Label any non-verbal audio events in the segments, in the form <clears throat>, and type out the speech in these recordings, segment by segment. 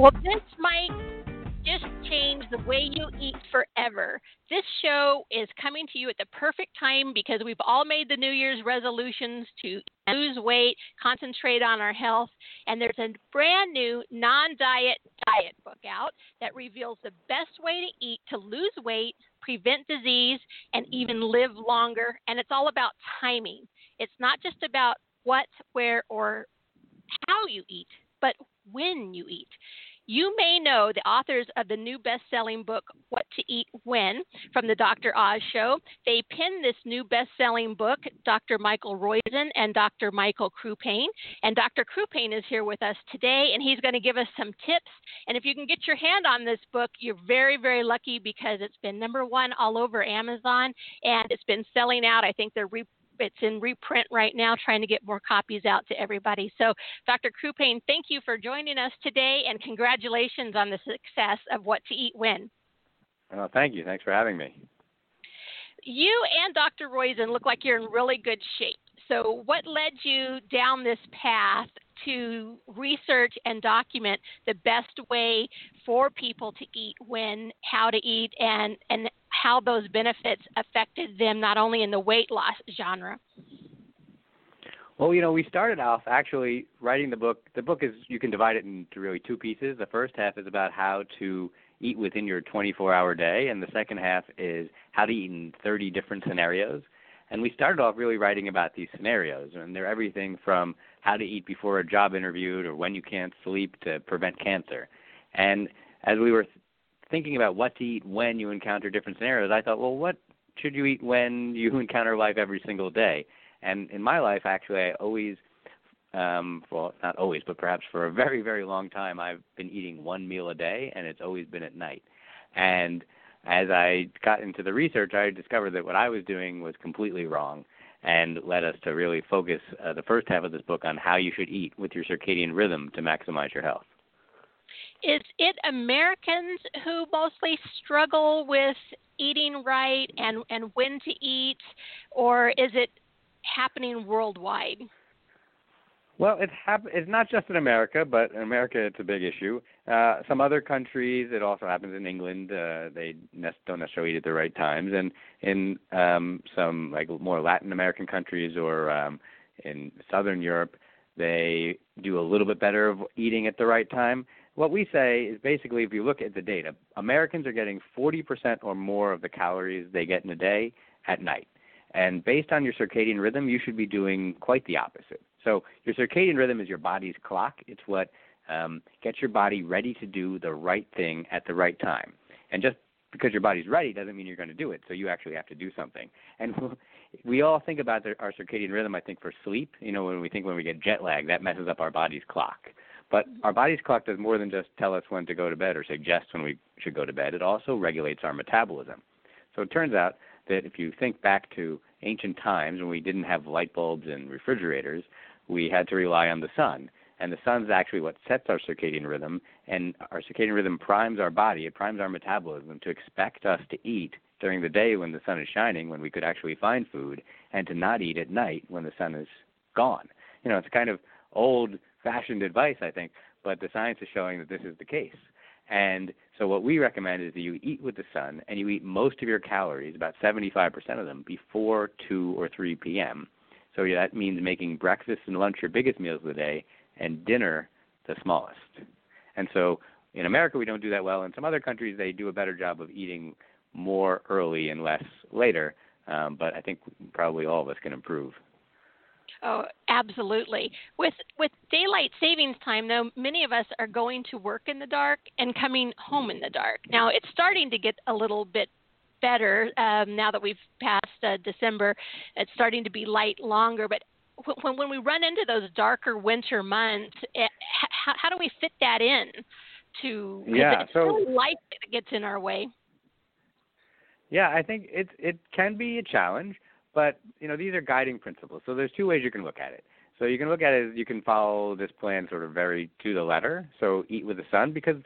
Well, this might just change the way you eat forever. This show is coming to you at the perfect time because we've all made the New Year's resolutions to lose weight, concentrate on our health, and there's a brand new non diet diet book out that reveals the best way to eat to lose weight, prevent disease, and even live longer. And it's all about timing. It's not just about what, where, or how you eat, but when you eat. You may know the authors of the new best selling book, What to Eat When, from the Dr. Oz Show. They penned this new best selling book, Dr. Michael Roizen and Dr. Michael Crupain. And Dr. Crupain is here with us today, and he's going to give us some tips. And if you can get your hand on this book, you're very, very lucky because it's been number one all over Amazon and it's been selling out. I think they're re- it's in reprint right now, trying to get more copies out to everybody. So, Dr. Crupain, thank you for joining us today, and congratulations on the success of What to Eat When. Oh, thank you. Thanks for having me. You and Dr. Roizen look like you're in really good shape. So, what led you down this path to research and document the best way for people to eat when, how to eat, and, and how those benefits affected them not only in the weight loss genre? Well, you know, we started off actually writing the book. The book is you can divide it into really two pieces. The first half is about how to eat within your 24-hour day, and the second half is how to eat in 30 different scenarios. And we started off really writing about these scenarios, and they're everything from how to eat before a job interview or when you can't sleep to prevent cancer. And as we were thinking about what to eat when you encounter different scenarios, I thought, well, what should you eat when you <laughs> encounter life every single day? And in my life, actually, I always, um, well, not always, but perhaps for a very, very long time, I've been eating one meal a day, and it's always been at night. And as I got into the research, I discovered that what I was doing was completely wrong and led us to really focus uh, the first half of this book on how you should eat with your circadian rhythm to maximize your health is it Americans who mostly struggle with eating right and and when to eat, or is it happening worldwide? Well, it's hap- it's not just in America, but in America it's a big issue. Uh, some other countries, it also happens in England. Uh, they ne- don't necessarily eat at the right times, and in um, some like more Latin American countries or um, in Southern Europe, they do a little bit better of eating at the right time what we say is basically if you look at the data, Americans are getting 40% or more of the calories they get in a day at night. And based on your circadian rhythm, you should be doing quite the opposite. So your circadian rhythm is your body's clock. It's what um, gets your body ready to do the right thing at the right time. And just because your body's ready doesn't mean you're going to do it. So you actually have to do something. And <laughs> we all think about our circadian rhythm. I think for sleep, you know, when we think when we get jet lag, that messes up our body's clock. But our body's clock does more than just tell us when to go to bed or suggest when we should go to bed. It also regulates our metabolism. So it turns out that if you think back to ancient times when we didn't have light bulbs and refrigerators, we had to rely on the sun. And the sun's actually what sets our circadian rhythm, and our circadian rhythm primes our body, it primes our metabolism to expect us to eat during the day when the sun is shining, when we could actually find food, and to not eat at night when the sun is gone. You know, it's kind of old fashioned advice, I think, but the science is showing that this is the case. And so what we recommend is that you eat with the sun and you eat most of your calories, about 75% of them, before 2 or 3 p.m. So that means making breakfast and lunch your biggest meals of the day and dinner the smallest. And so in America we don't do that well. In some other countries they do a better job of eating more early and less later. Um, but I think probably all of us can improve. Oh, absolutely. With with daylight savings time, though, many of us are going to work in the dark and coming home in the dark. Now it's starting to get a little bit better um, now that we've passed uh, December. It's starting to be light longer, but when when we run into those darker winter months, it, how, how do we fit that in to yeah, it's so really that gets in our way. Yeah, I think it it can be a challenge, but you know these are guiding principles. So there's two ways you can look at it. So you can look at it you can follow this plan sort of very to the letter. So eat with the sun because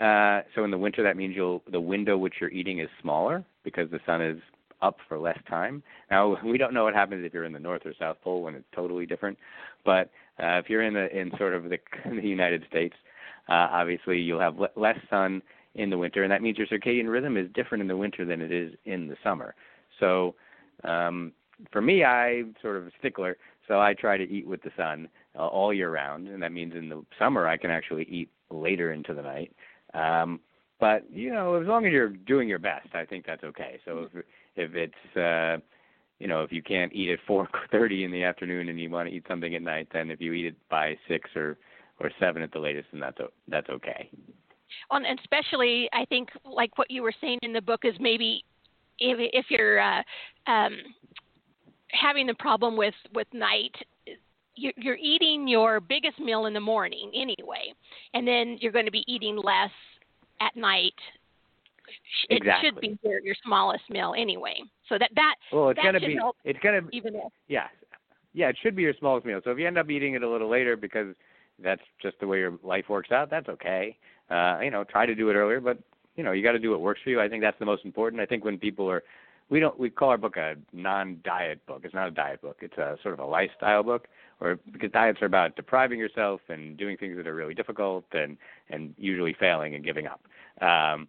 uh, so in the winter that means you'll the window which you're eating is smaller because the sun is up for less time. Now <laughs> we don't know what happens if you're in the North or South Pole when it's totally different, but uh, if you're in the in sort of the, <laughs> the United States, uh, obviously you'll have le- less sun in the winter, and that means your circadian rhythm is different in the winter than it is in the summer. So um, for me, I'm sort of a stickler, so I try to eat with the sun uh, all year round, and that means in the summer I can actually eat later into the night. Um, but you know, as long as you're doing your best, I think that's okay. So if if it's uh, you know, if you can't eat at <laughs> 4:30 in the afternoon and you want to eat something at night, then if you eat it by six or or seven at the latest, then that's that's okay. Well, and especially, I think, like what you were saying in the book is maybe if if you're uh, um, having the problem with with night, you're eating your biggest meal in the morning anyway, and then you're going to be eating less at night. It exactly. should be your, your smallest meal anyway. So that that well, it's going to be it's going to even if yeah yeah it should be your smallest meal. So if you end up eating it a little later because that's just the way your life works out, that's okay. Uh, you know, try to do it earlier, but you know, you got to do what works for you. I think that's the most important. I think when people are, we don't, we call our book a non-diet book. It's not a diet book. It's a sort of a lifestyle book, or because diets are about depriving yourself and doing things that are really difficult and and usually failing and giving up. Um,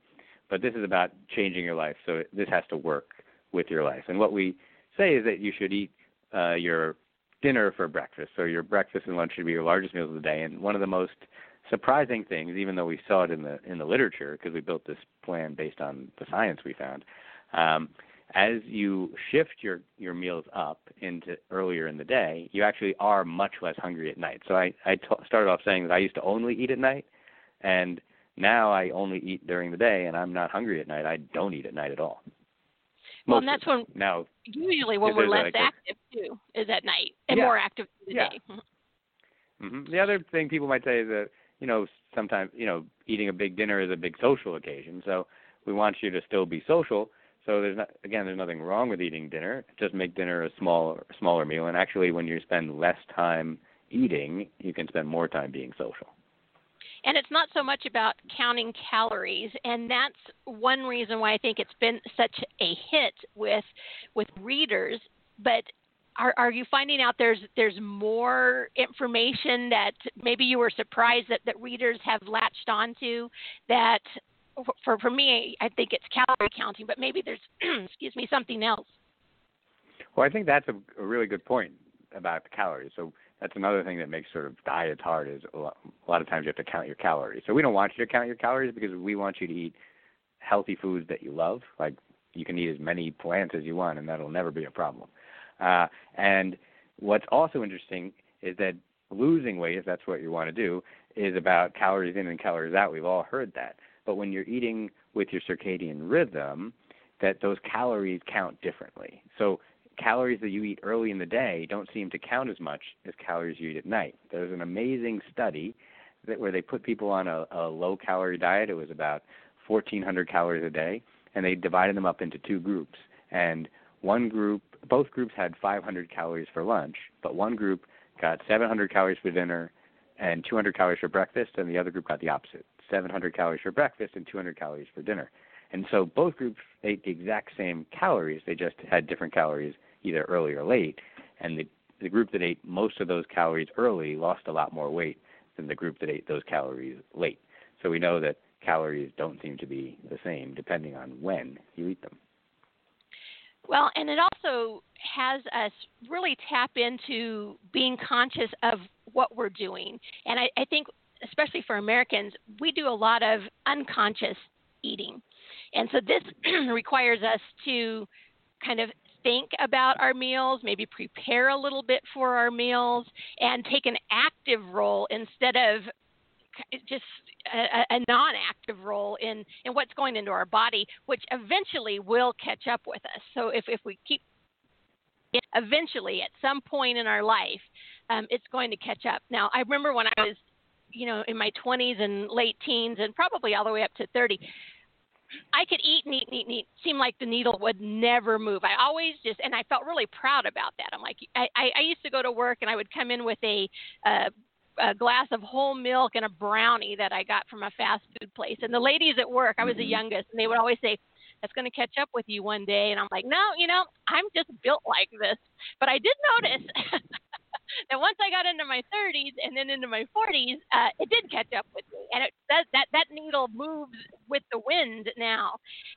but this is about changing your life. So this has to work with your life. And what we say is that you should eat uh, your dinner for breakfast. So your breakfast and lunch should be your largest meals of the day. And one of the most surprising things, even though we saw it in the in the literature, because we built this plan based on the science we found, um, as you shift your your meals up into earlier in the day, you actually are much less hungry at night. So I I t- started off saying that I used to only eat at night, and now I only eat during the day, and I'm not hungry at night. I don't eat at night at all. Well, and that's when now usually when we're less active too is at night and yeah, more active in the yeah. day. <laughs> mm-hmm. The other thing people might say is that you know sometimes you know eating a big dinner is a big social occasion, so we want you to still be social. So there's not again there's nothing wrong with eating dinner. Just make dinner a smaller smaller meal, and actually when you spend less time eating, you can spend more time being social and it's not so much about counting calories and that's one reason why i think it's been such a hit with with readers but are, are you finding out there's there's more information that maybe you were surprised that, that readers have latched onto that for for me I think it's calorie counting, but maybe there's <clears throat> excuse me something else. Well, I think that's a, a really good point about the calories. So that's another thing that makes sort of diets hard is a lot, a lot of times you have to count your calories. So we don't want you to count your calories because we want you to eat healthy foods that you love. Like you can eat as many plants as you want, and that'll never be a problem. Uh, and what's also interesting is that losing weight, if that's what you want to do, is about calories in and calories out. We've all heard that. But when you're eating with your circadian rhythm, that those calories count differently. So calories that you eat early in the day don't seem to count as much as calories you eat at night. There's an amazing study that where they put people on a, a low calorie diet. It was about 1,400 calories a day, and they divided them up into two groups. And one group, both groups had 500 calories for lunch, but one group got 700 calories for dinner and 200 calories for breakfast, and the other group got the opposite 700 calories for breakfast and 200 calories for dinner. And so both groups ate the exact same calories, they just had different calories either early or late. And the, the group that ate most of those calories early lost a lot more weight than the group that ate those calories late. So we know that calories don't seem to be the same depending on when you eat them. Well, and it also has us really tap into being conscious of what we're doing. And I, I think, especially for Americans, we do a lot of unconscious eating. And so this <clears throat> requires us to kind of think about our meals, maybe prepare a little bit for our meals, and take an active role instead of just a, a non-active role in in what's going into our body, which eventually will catch up with us. So if if we keep eventually, at some point in our life, um, it's going to catch up. Now, I remember when I was, you know, in my 20s and late teens, and probably all the way up to 30. I could eat and eat and eat and eat. Seemed like the needle would never move. I always just, and I felt really proud about that. I'm like, I, I used to go to work and I would come in with a, uh, a glass of whole milk and a brownie that I got from a fast food place. And the ladies at work, I was the mm-hmm. youngest, and they would always say, that's going to catch up with you one day. And I'm like, no, you know, I'm just built like this. But I did notice <laughs> that once I got into my 30s and then into my 40s, uh, it did catch up with me, and it that that that needle moves with the wind now,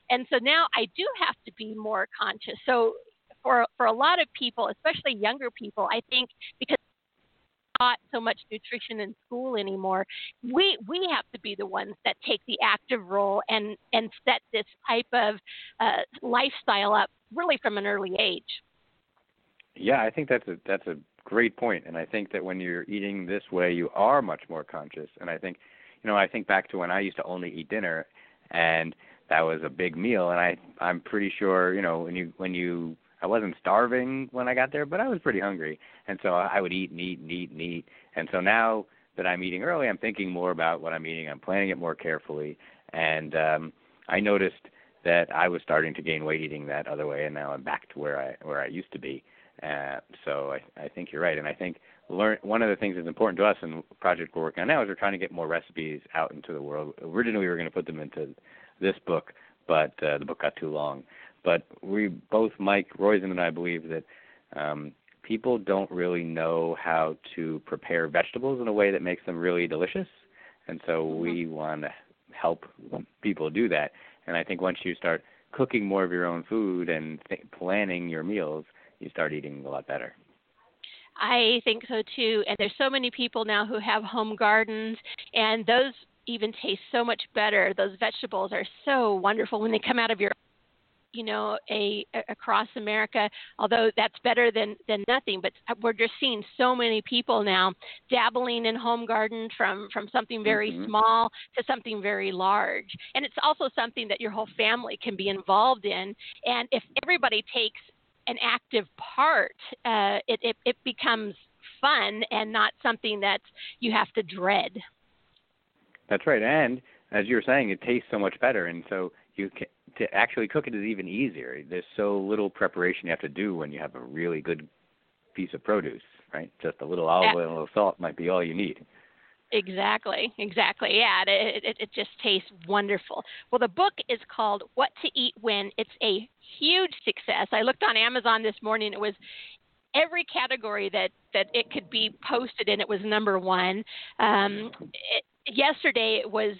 and so now I do have to be more conscious. So for for a lot of people, especially younger people, I think because taught so much nutrition in school anymore. We we have to be the ones that take the active role and and set this type of uh, lifestyle up really from an early age. Yeah, I think that's a that's a great point, and I think that when you're eating this way, you are much more conscious. And I think, you know, I think back to when I used to only eat dinner, and that was a big meal, and I I'm pretty sure, you know, when you when you I wasn't starving when I got there, but I was pretty hungry, and so I would eat and eat and eat and eat. And so now that I'm eating early, I'm thinking more about what I'm eating. I'm planning it more carefully, and um, I noticed that I was starting to gain weight eating that other way, and now I'm back to where I where I used to be. Uh, so I, I think you're right, and I think learn one of the things that's important to us and the project we're working on now is we're trying to get more recipes out into the world. Originally, we were going to put them into this book, but uh, the book got too long. But we both, Mike Roizen and I, believe that um, people don't really know how to prepare vegetables in a way that makes them really delicious, and so mm-hmm. we want to help people do that. And I think once you start cooking more of your own food and th- planning your meals, you start eating a lot better. I think so too. And there's so many people now who have home gardens, and those even taste so much better. Those vegetables are so wonderful when they come out of your you know a, a, across America. Although that's better than than nothing, but we're just seeing so many people now dabbling in home garden from from something very mm-hmm. small to something very large, and it's also something that your whole family can be involved in. And if everybody takes an active part, uh, it, it it becomes fun and not something that you have to dread. That's right, and as you were saying, it tastes so much better, and so you can, to actually cook it is even easier. There's so little preparation you have to do when you have a really good piece of produce, right? Just a little olive oil and a little salt might be all you need. Exactly, exactly. Yeah, it, it, it just tastes wonderful. Well, the book is called What to Eat When. It's a huge success. I looked on Amazon this morning. It was every category that that it could be posted in. It was number one. Um, it, yesterday it was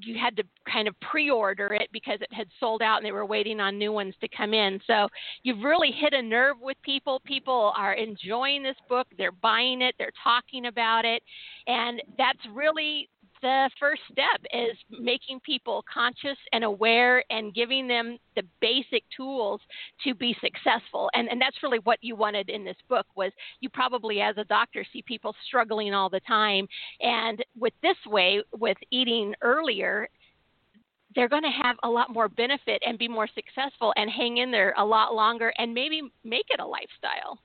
you had to kind of pre-order it because it had sold out and they were waiting on new ones to come in. So you've really hit a nerve with people. People are enjoying this book. They're buying it. They're talking about it, and that's really the first step is making people conscious and aware and giving them the basic tools to be successful and and that's really what you wanted in this book was you probably as a doctor see people struggling all the time and with this way with eating earlier they're going to have a lot more benefit and be more successful and hang in there a lot longer and maybe make it a lifestyle.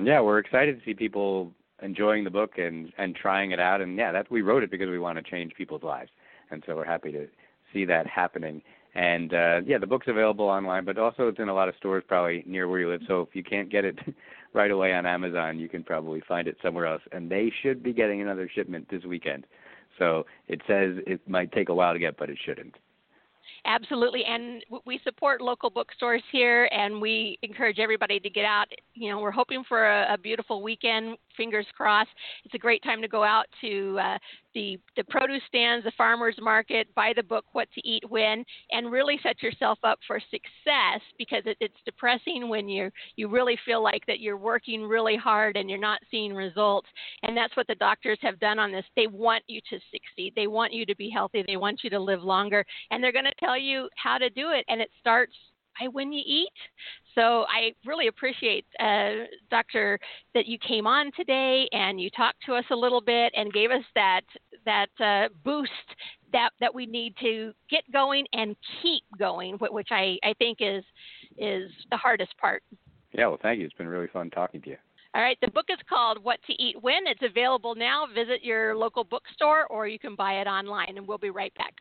Yeah, we're excited to see people enjoying the book and and trying it out. And yeah, that we wrote it because we want to change people's lives, and so we're happy to see that happening. And uh, yeah, the book's available online, but also it's in a lot of stores probably near where you live. So if you can't get it <laughs> right away on Amazon, you can probably find it somewhere else. And they should be getting another shipment this weekend. So it says it might take a while to get, but it shouldn't. Absolutely, and we support local bookstores here, and we encourage everybody to get out. You know, we're hoping for a, a beautiful weekend. Fingers crossed. It's a great time to go out to uh, the the produce stands, the farmers market, buy the book What to Eat When, and really set yourself up for success because it, it's depressing when you you really feel like that you're working really hard and you're not seeing results. And that's what the doctors have done on this. They want you to succeed. They want you to be healthy. They want you to live longer, and they're going to tell you how to do it. And it starts by when you eat. So I really appreciate, uh, Doctor, that you came on today and you talked to us a little bit and gave us that that uh, boost that that we need to get going and keep going, which I, I think is is the hardest part. Yeah, well, thank you. It's been really fun talking to you. All right, the book is called What to Eat When. It's available now. Visit your local bookstore or you can buy it online, and we'll be right back.